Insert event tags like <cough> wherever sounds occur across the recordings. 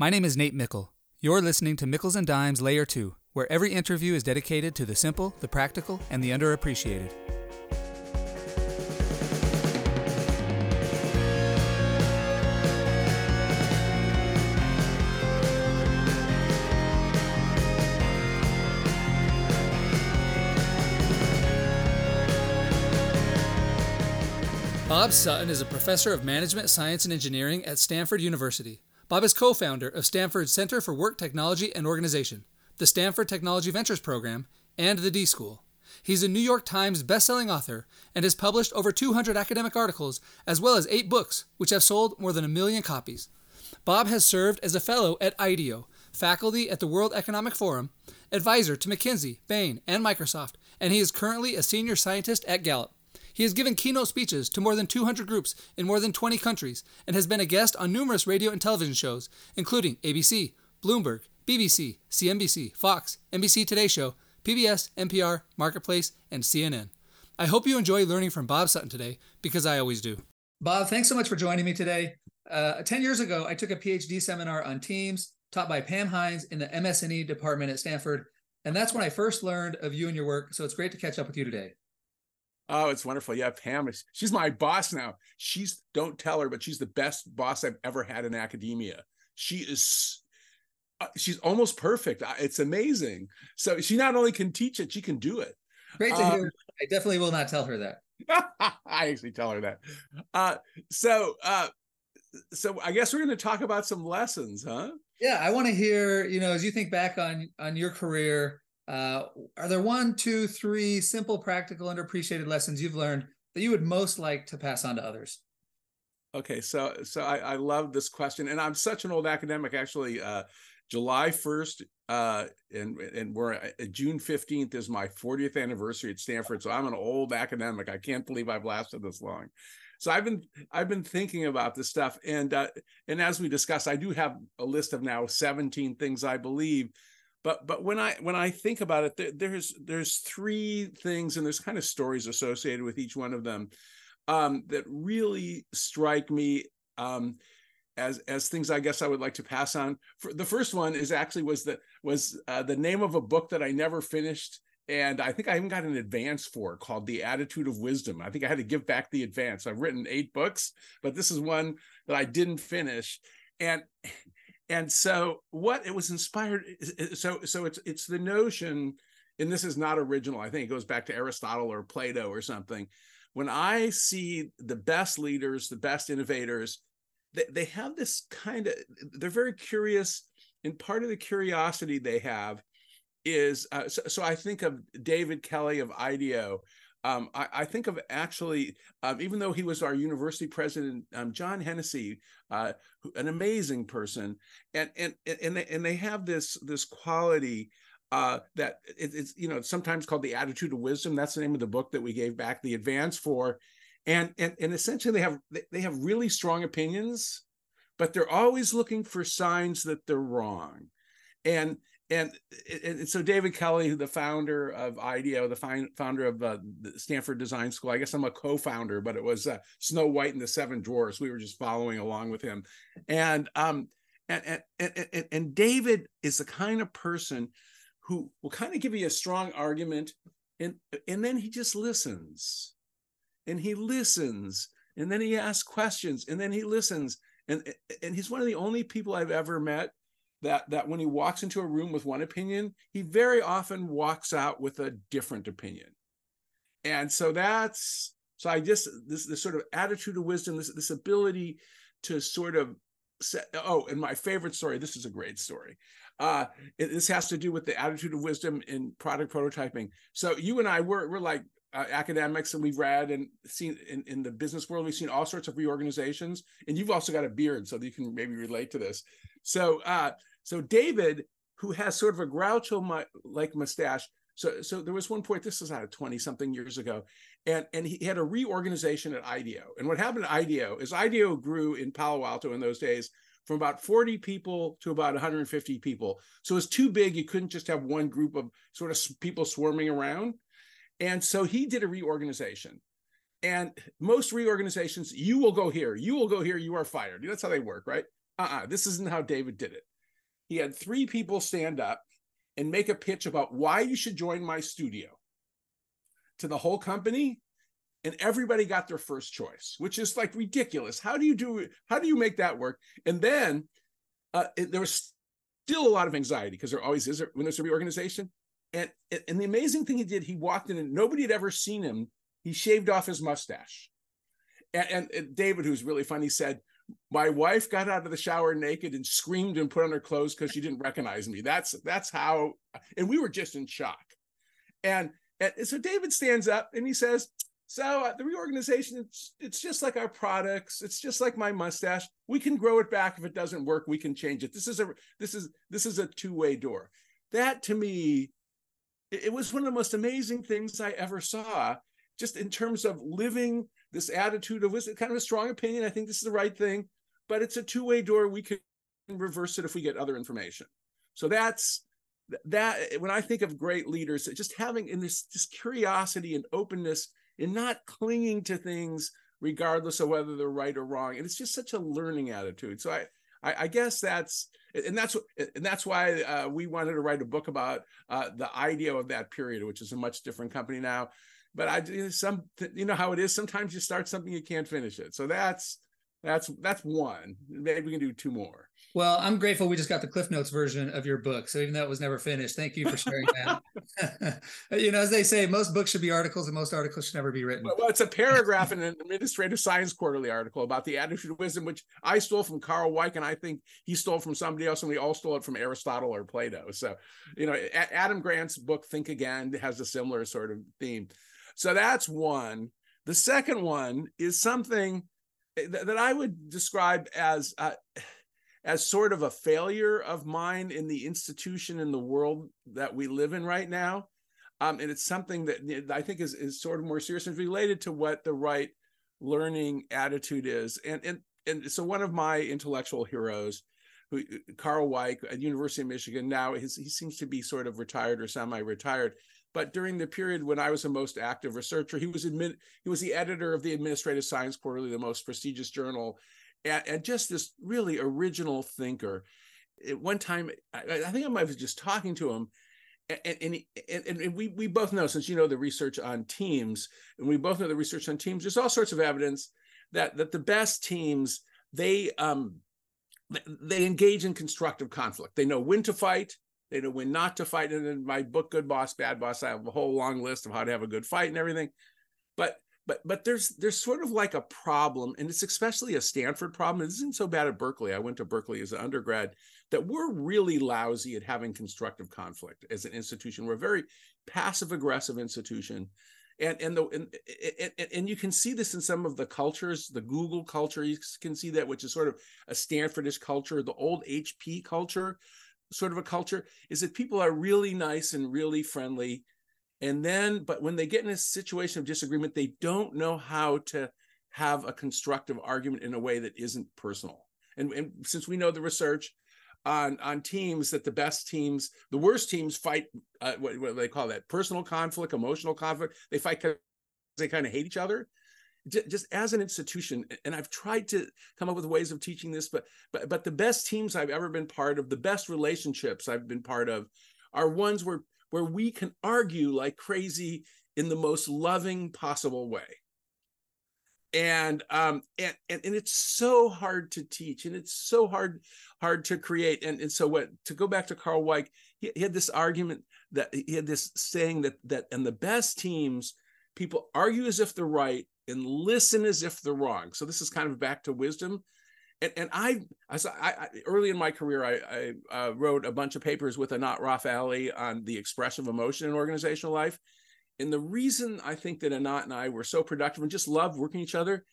My name is Nate Mickle. You're listening to Mickles and Dimes Layer 2, where every interview is dedicated to the simple, the practical, and the underappreciated. Bob Sutton is a professor of management, science, and engineering at Stanford University. Bob is co founder of Stanford's Center for Work Technology and Organization, the Stanford Technology Ventures Program, and the D School. He's a New York Times bestselling author and has published over 200 academic articles, as well as eight books, which have sold more than a million copies. Bob has served as a fellow at IDEO, faculty at the World Economic Forum, advisor to McKinsey, Bain, and Microsoft, and he is currently a senior scientist at Gallup. He has given keynote speeches to more than 200 groups in more than 20 countries and has been a guest on numerous radio and television shows, including ABC, Bloomberg, BBC, CNBC, Fox, NBC Today Show, PBS, NPR, Marketplace, and CNN. I hope you enjoy learning from Bob Sutton today because I always do. Bob, thanks so much for joining me today. Uh, 10 years ago, I took a PhD seminar on Teams taught by Pam Hinds in the MS&E department at Stanford. And that's when I first learned of you and your work. So it's great to catch up with you today. Oh, it's wonderful. Yeah, Pam she's my boss now. She's don't tell her, but she's the best boss I've ever had in academia. She is uh, she's almost perfect. It's amazing. So she not only can teach it, she can do it. Great to um, hear. I definitely will not tell her that. <laughs> I actually tell her that. Uh, so uh, so I guess we're going to talk about some lessons, huh? Yeah, I want to hear, you know, as you think back on on your career, uh, are there one, two, three simple, practical, underappreciated lessons you've learned that you would most like to pass on to others? Okay, so so I, I love this question, and I'm such an old academic. Actually, uh, July 1st, uh, and and we're uh, June 15th is my 40th anniversary at Stanford. So I'm an old academic. I can't believe I've lasted this long. So I've been I've been thinking about this stuff, and uh, and as we discussed, I do have a list of now 17 things I believe but but when i when i think about it there, there's there's three things and there's kind of stories associated with each one of them um, that really strike me um, as as things i guess i would like to pass on. For, the first one is actually was the was uh, the name of a book that i never finished and i think i even got an advance for called the attitude of wisdom. I think i had to give back the advance. I've written eight books but this is one that i didn't finish and and so what it was inspired so so it's it's the notion and this is not original i think it goes back to aristotle or plato or something. When i see the best leaders the best innovators they, they have this kind of they're very curious and part of the curiosity they have is uh, so, so i think of david kelley of ideo um, I, I, think of actually, um, even though he was our university president, um, John Hennessy, uh, an amazing person, and and and they, and they have this this quality uh, that it, it's you know sometimes called the attitude of wisdom. That's the name of the book that we gave back the advance for, and and and essentially they have they have really strong opinions, but they're always looking for signs that they're wrong, and and, and so David Kelley, the founder of IDEO, the founder of uh, the Stanford Design School, I guess I'm a co-founder, but it was uh, Snow White and the Seven Dwarfs. We were just following along with him, and um, and and and, and David is the kind of person who will kind of give you a strong argument, and and then he just listens, and he listens, and then he asks questions, and then he listens, and and he's one of the only people I've ever met that that when he walks into a room with one opinion, he very often walks out with a different opinion. And so that's so I just this this sort of attitude of wisdom, this this ability to sort of set, oh, and my favorite story, this is a great story. Uh, it, this has to do with the attitude of wisdom in product prototyping. So you and I we're we're like uh, academics and we've read and seen in, in the business world we've seen all sorts of reorganizations and you've also got a beard so you can maybe relate to this so uh, so David, who has sort of a Groucho like mustache, so so there was one point. This was out of twenty something years ago, and and he had a reorganization at IDEO. And what happened at IDEO is IDEO grew in Palo Alto in those days from about 40 people to about 150 people. So it was too big. You couldn't just have one group of sort of people swarming around. And so he did a reorganization. And most reorganizations, you will go here, you will go here, you are fired. That's how they work, right? uh-uh, this isn't how David did it. He had three people stand up and make a pitch about why you should join my studio to the whole company and everybody got their first choice which is like ridiculous how do you do how do you make that work and then uh, it, there was still a lot of anxiety because there always is when there's a reorganization and and the amazing thing he did he walked in and nobody had ever seen him he shaved off his mustache and, and, david who's really funny said my wife got out of the shower naked and screamed and put on her clothes because she didn't recognize me that's that's how and we were just in shock and and so David stands up and he says, so uh, the reorganization, it's, it's just like our products. It's just like my mustache. We can grow it back if it doesn't work. We can change it. This is a this is this is a two way door. That to me, it, was one of the most amazing things I ever saw. Just in terms of living this attitude of was kind of a strong opinion. I think this is the right thing, but it's a two way door. We can reverse it if we get other information. So that's that when I think of great leaders, just having in this just curiosity and openness and not clinging to things regardless of whether they're right or wrong. And it's just such a learning attitude. So I, I, I guess that's and that's and that's why uh, we wanted to write a book about uh, the IDEO of that period, which is a much different company now. But I some you know how it is. Sometimes you start something you can't finish it. So that's that's that's one. Maybe we can do two more. Well, I'm grateful we just got the Cliff Notes version of your book. So even though it was never finished, thank you for sharing that. <laughs> you know, as they say, most books should be articles and most articles should never be written. Well, it's a paragraph in an administrative science quarterly article about the attitude of wisdom, which I stole from Carl Weick, and I think he stole from somebody else, and we all stole it from Aristotle or Plato. So, you know, Adam Grant's book, Think Again, has a similar sort of theme. So that's one. The second one is something that I would describe as uh, as sort of a failure of mine in the institution in the world that we live in right now. Um, and it's something that I think is, is sort of more serious and related to what the right learning attitude is. And, and, and so one of my intellectual heroes, who Carl Weick at University of Michigan, now he seems to be sort of retired or semi-retired. But during the period when I was the most active researcher, he was admit, he was the editor of the Administrative Science Quarterly, the most prestigious journal and, and just this really original thinker. At one time, I, I think I might was just talking to him, and, and, and, and, we, we both know since you know the research on teams and we both know the research on teams there's all sorts of evidence that that the best teams they um they engage in constructive conflict they know when to fight they know when not to fight. And in my book good boss bad boss i have a whole long list of how to have a good fight and everything. But but but there's there's sort of like a problem and it's especially a stanford problem. It isn't so bad at berkeley. I went to berkeley as an undergrad that we're really lousy at having constructive conflict as an institution. We're a very passive aggressive institution. And and the and, and, and you can see this in some of the cultures the google culture you can see that which is sort of a stanfordish culture the old hp culture sort of a culture is that people are really nice and really friendly. And then but when they get in a situation of disagreement they don't know how to have a constructive argument in a way that isn't personal. And, and since we know the research on on teams that the best teams the worst teams fight uh, what, what do they call that personal conflict emotional conflict they fight because they kind of hate each other just as an institution and i've tried to come up with ways of teaching this but but but the best teams i've ever been part of the best relationships i've been part of are ones where where we can argue like crazy in the most loving possible way. And um and, and and it's so hard to teach and it's so hard hard to create. And, and so what to go back to carl weick he, he had this argument that he had this saying that that and the best teams people argue as if they're right and listen as if they're wrong. So this is kind of back to wisdom. And, and I, I, I, early in my career, I, I uh, wrote a bunch of papers with Anat Rafaeli on the expression of emotion in organizational life. And the reason I think that Anat and I were so productive and just loved working each other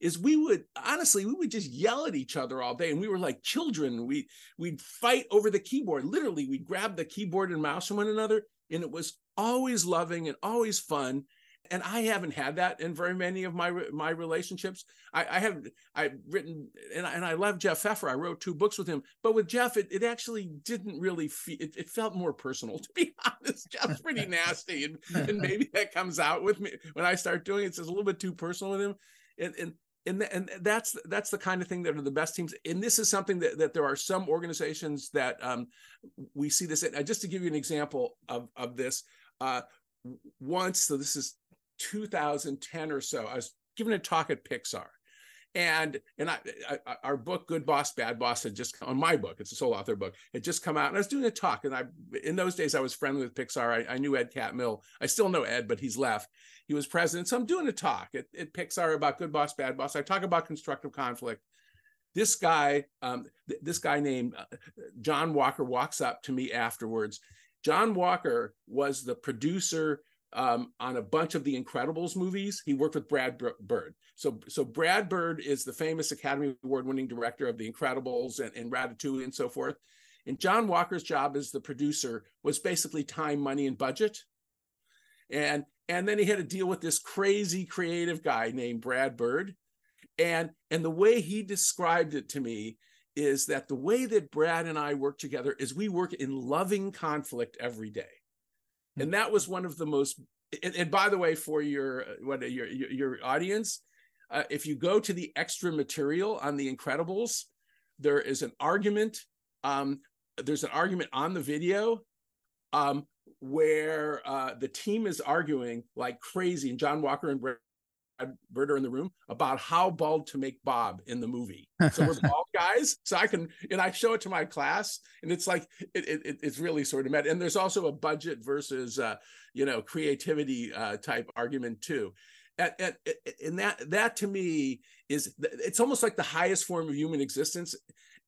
is we would honestly we would just yell at each other all day. And we were like children. We we'd fight over the keyboard. Literally we'd grab the keyboard and mouse from one another. And it was always loving and always fun and I haven't had that in very many of my my relationships. I, I have I've written and I, and I love Jeff Pfeffer. I wrote two books with him, but with Jeff, it, it actually didn't really feel. It, it felt more personal, <laughs> to be honest. Jeff's pretty <laughs> nasty, and, and maybe that comes out with me when I start doing it. It's a little bit too personal with him, and and and and that's that's the kind of thing that are the best teams. And this is something that that there are some organizations that um, we see this. In. Just to give you an example of of this, uh, once so this is 2010 or so. I was giving a talk at Pixar, and and I, I, our book good boss bad boss had just on my book it's a sole author book it just come out and i was doing a talk. And i in those days i was friendly with pixar. I, I knew ed catmull. I still know ed but he's left. He was president. So i'm doing a talk at, at pixar about good boss bad boss. I talk about constructive conflict. This guy um, th- this guy named uh, john walker walks up to me afterwards. John walker was the producer um, on a bunch of the Incredibles movies. He worked with Brad Bird. So, so Brad Bird is the famous Academy Award-winning director of the Incredibles and, and Ratatouille and so forth. And John Walker's job as the producer was basically time, money, and budget. And and then he had to deal with this crazy creative guy named Brad Bird. And and the way he described it to me is that the way that Brad and I work together is we work in loving conflict every day and that was one of the most and, and by the way for your what your your, your audience uh, if you go to the extra material on the incredibles there is an argument um, there's an argument on the video um, where uh, the team is arguing like crazy and john walker and Birder in the room about how bald to make Bob in the movie. <laughs> So we're bald guys. So I can and I show it to my class, and it's like it, it it's really sort of met. And there's also a budget versus uh, you know creativity uh, type argument too. And, and, and that that to me is it's almost like the highest form of human existence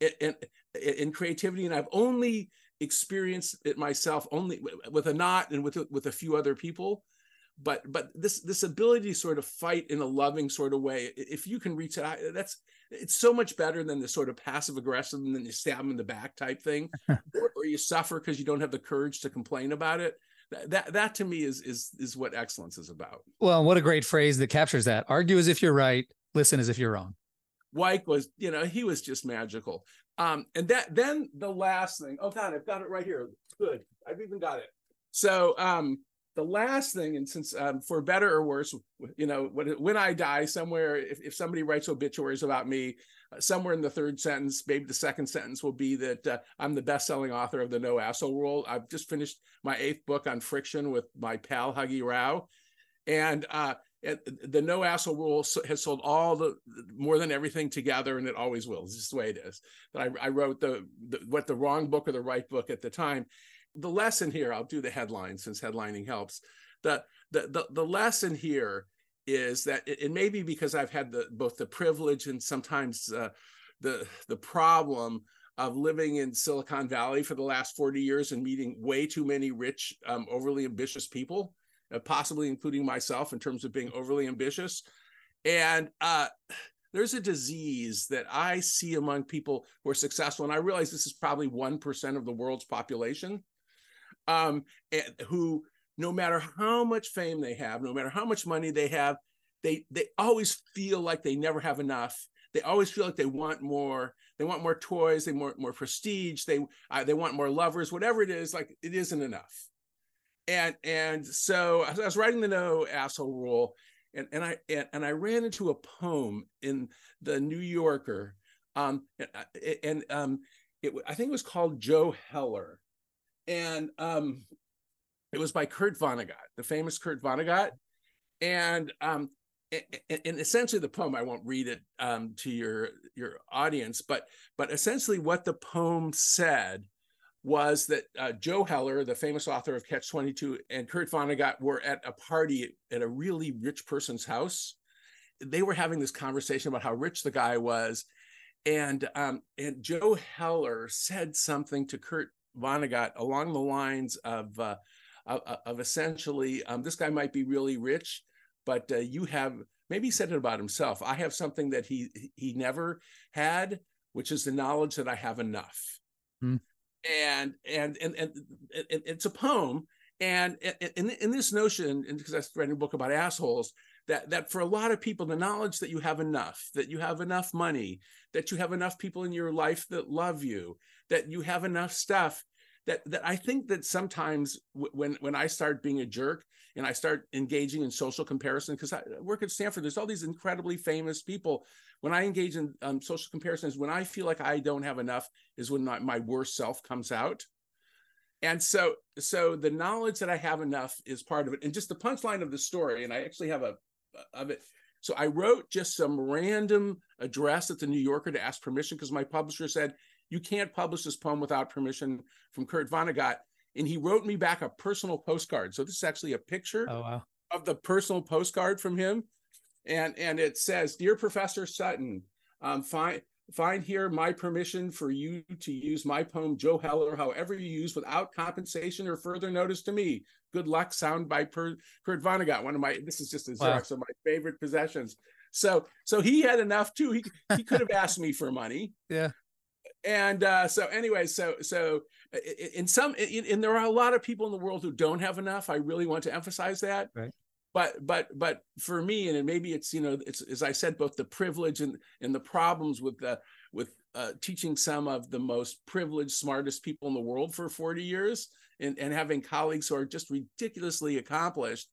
in, in, in creativity. And I've only experienced it myself only with Anat and with with a few other people but but this this ability to sort of fight in a loving sort of way if you can reach it that's it's so much better than the sort of passive aggressive and then you stab them in the back type thing <laughs> or, or, you suffer because you don't have the courage to complain about it that, that that to me is is is what excellence is about well what a great phrase that captures that argue as if you're right listen as if you're wrong Weick was, you know, he was just magical. Um, and that then the last thing, oh God, I've got it right here. Good. I've even got it. So um, the last thing, and since um, for better or worse, you know, when, I die, somewhere, if, if somebody writes obituaries about me, uh, somewhere in the third sentence, maybe the second sentence will be that uh, I'm the best-selling author of the No Asshole Rule. I've just finished my eighth book on friction with my pal Huggy Rao, and uh, the No Asshole Rule has sold all the more than everything together, and it always will. It's just the way it is. That I, I wrote the, the what the wrong book or the right book at the time, the lesson here, I'll do the headline since headlining helps. The the the, the lesson here is that it, it, may be because I've had the both the privilege and sometimes uh, the the problem of living in Silicon Valley for the last 40 years and meeting way too many rich, um, overly ambitious people, uh, possibly including myself in terms of being overly ambitious. And uh, there's a disease that I see among people who are successful, and I realize this is probably 1% of the world's population um, who no matter how much fame they have, no matter how much money they have, they they always feel like they never have enough. They always feel like they want more. They want more toys. They want more prestige. They uh, they want more lovers. Whatever it is, like it isn't enough. And and so I was writing the no asshole rule, and and I and, and I ran into a poem in the New Yorker, um, and, and um, it I think it was called Joe Heller, and um, it was by Kurt Vonnegut, the famous Kurt Vonnegut, and um, and essentially the poem. I won't read it um, to your your audience, but but essentially what the poem said was that uh, Joe Heller, the famous author of Catch Twenty Two, and Kurt Vonnegut were at a party at a really rich person's house. They were having this conversation about how rich the guy was, and um, and Joe Heller said something to Kurt Vonnegut along the lines of uh, of, of, essentially um, this guy might be really rich, but uh, you have maybe he said it about himself. I have something that he he never had, which is the knowledge that I have enough. Hmm. And, and and and and it's a poem, and in, in this notion, because I read a book about assholes, that that for a lot of people the knowledge that you have enough that you have enough money that you have enough people in your life that love you that you have enough stuff that that I think that sometimes w- when when I start being a jerk and I start engaging in social comparison because I work at Stanford. There's all these incredibly famous people. When I engage in um, social comparisons, when I feel like I don't have enough, is when my, my worst self comes out. And so, so the knowledge that I have enough is part of it. And just the punchline of the story, and I actually have a of it. So I wrote just some random address at the New Yorker to ask permission because my publisher said you can't publish this poem without permission from Kurt Vonnegut and he wrote me back a personal postcard. So this is actually a picture oh, wow. of the personal postcard from him, and and it says, "Dear Professor Sutton, um, find find here my permission for you to use my poem Joe Heller, however you use, without compensation or further notice to me. Good luck." Sound by per, Kurt Vonnegut. One of my this is just a Xerox wow. of my favorite possessions. So so he had enough too. He he could have asked me for money. <laughs> Yeah and uh, so anyway so so in some and there are a lot of people in the world who don't have enough i really want to emphasize that right but but but for me and maybe it's you know it's as i said both the privilege and and the problems with the with uh, teaching some of the most privileged smartest people in the world for 40 years and, and having colleagues who are just ridiculously accomplished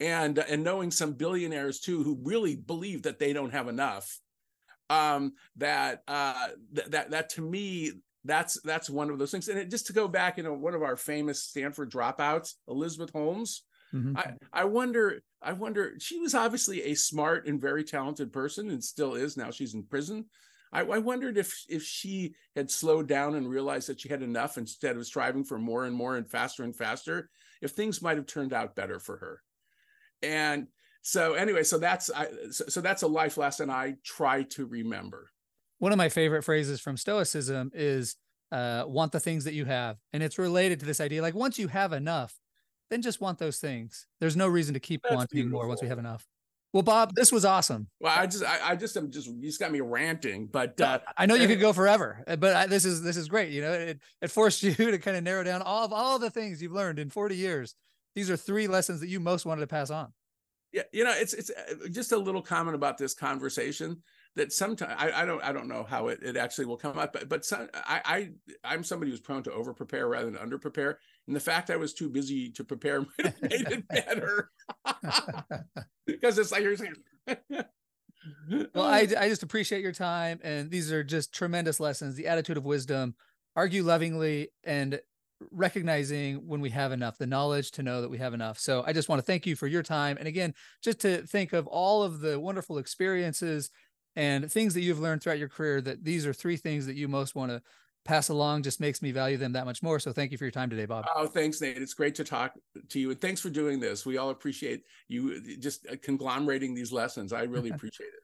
and and knowing some billionaires too who really believe that they don't have enough um, that uh, th- that that to me that's that's one of those things. And it, just to go back, you know, one of our famous Stanford dropouts, Elizabeth Holmes. Mm-hmm. I, I wonder, I wonder, she was obviously a smart and very talented person and still is. Now she's in prison. I, I wondered if if she had slowed down and realized that she had enough instead of striving for more and more and faster and faster, if things might have turned out better for her. And so anyway, so that's I, so, so that's a life lesson I try to remember. One of my favorite phrases from Stoicism is uh, "want the things that you have," and it's related to this idea. Like once you have enough, then just want those things. There's no reason to keep that's wanting beautiful. more once we have enough. Well, Bob, this was awesome. Well, I just, I, I just, am just, you just got me ranting. But uh, I know you could go forever, uh, but I, this is, this is great. You know, it, it forced <laughs> you to kind of narrow down all of all the things you've learned in 40 years. These are three lessons that you most wanted to pass on yeah you know it's it's uh, just a little comment about this conversation that sometimes I, I don't I don't know how it, it actually will come up, but but some, I I'm somebody who's prone to over prepare rather than under prepare, and the fact I was too busy to prepare <laughs> might have made it better <laughs> because it's like you're saying. <laughs> well, I I just appreciate your time, and these are just tremendous lessons. The attitude of wisdom, argue lovingly, and recognizing when we have enough, the knowledge to know that we have enough. So I just want to thank you for your time. And again, just to think of all of the wonderful experiences and things that you've learned throughout your career, that these are three things that you most want to pass along just makes me value them that much more. So thank you for your time today, Bob. Oh, thanks, Nate. It's great to talk to you. And thanks for doing this. We all appreciate you uh, just uh, conglomerating these lessons. I really <laughs> appreciate it.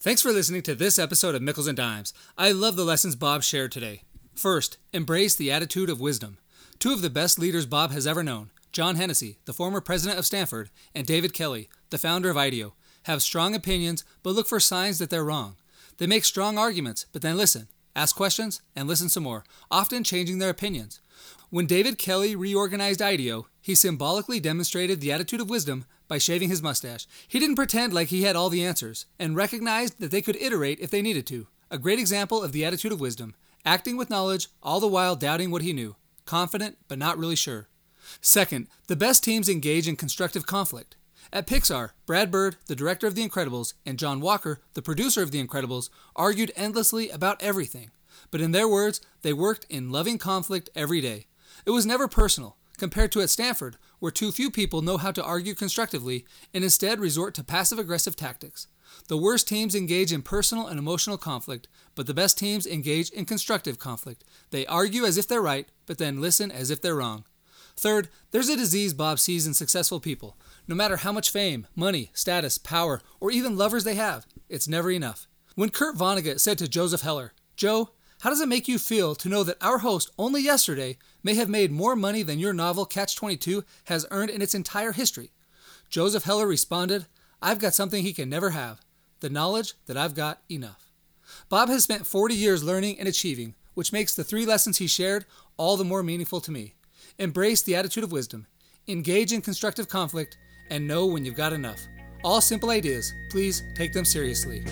Thanks for listening to this episode of Mickles and Dimes. I love the lessons Bob shared today. First, embrace the attitude of wisdom. Two of the best leaders Bob has ever known, John Hennessy, the former president of Stanford, and David Kelley, the founder of IDEO, have strong opinions but look for signs that they're wrong. They make strong arguments, but then listen, ask questions, and listen some more, often changing their opinions. When David Kelley reorganized IDEO, he symbolically demonstrated the attitude of wisdom by shaving his mustache. He didn't pretend like he had all the answers and recognized that they could iterate if they needed to. A great example of the attitude of wisdom, acting with knowledge, all the while doubting what he knew confident but not really sure. Second, the best teams engage in constructive conflict. At Pixar, Brad Bird, the director of The Incredibles, and John Walker, the producer of The Incredibles, argued endlessly about everything. But in their words, they worked in loving conflict every day. It was never personal, compared to at Stanford, where too few people know how to argue constructively and instead resort to passive aggressive tactics. The worst teams engage in personal and emotional conflict, but the best teams engage in constructive conflict. They argue as if they're right, but then listen as if they're wrong. Third, there's a disease Bob sees in successful people. No matter how much fame, money, status, power, or even lovers they have, it's never enough. When Kurt Vonnegut said to Joseph Heller, Joe, how does it make you feel to know that our host only yesterday may have made more money than your novel Catch 22 has earned in its entire history? Joseph Heller responded, I've got something he can never have the knowledge that I've got enough. Bob has spent 40 years learning and achieving, which makes the three lessons he shared all the more meaningful to me. Embrace the attitude of wisdom, engage in constructive conflict, and know when you've got enough. All simple ideas, please take them seriously.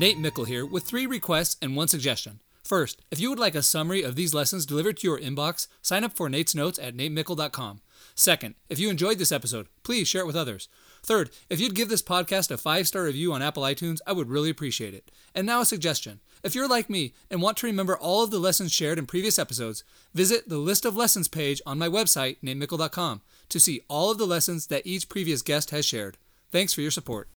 Nate Mickle here with three requests and one suggestion. First, if you would like a summary of these lessons delivered to your inbox, sign up for Nate's Notes at natemickle.com. Second, if you enjoyed this episode, please share it with others. Third, if you'd give this podcast a five star review on Apple iTunes, I would really appreciate it. And now a suggestion. If you're like me and want to remember all of the lessons shared in previous episodes, visit the list of lessons page on my website, natemickle.com, to see all of the lessons that each previous guest has shared. Thanks for your support.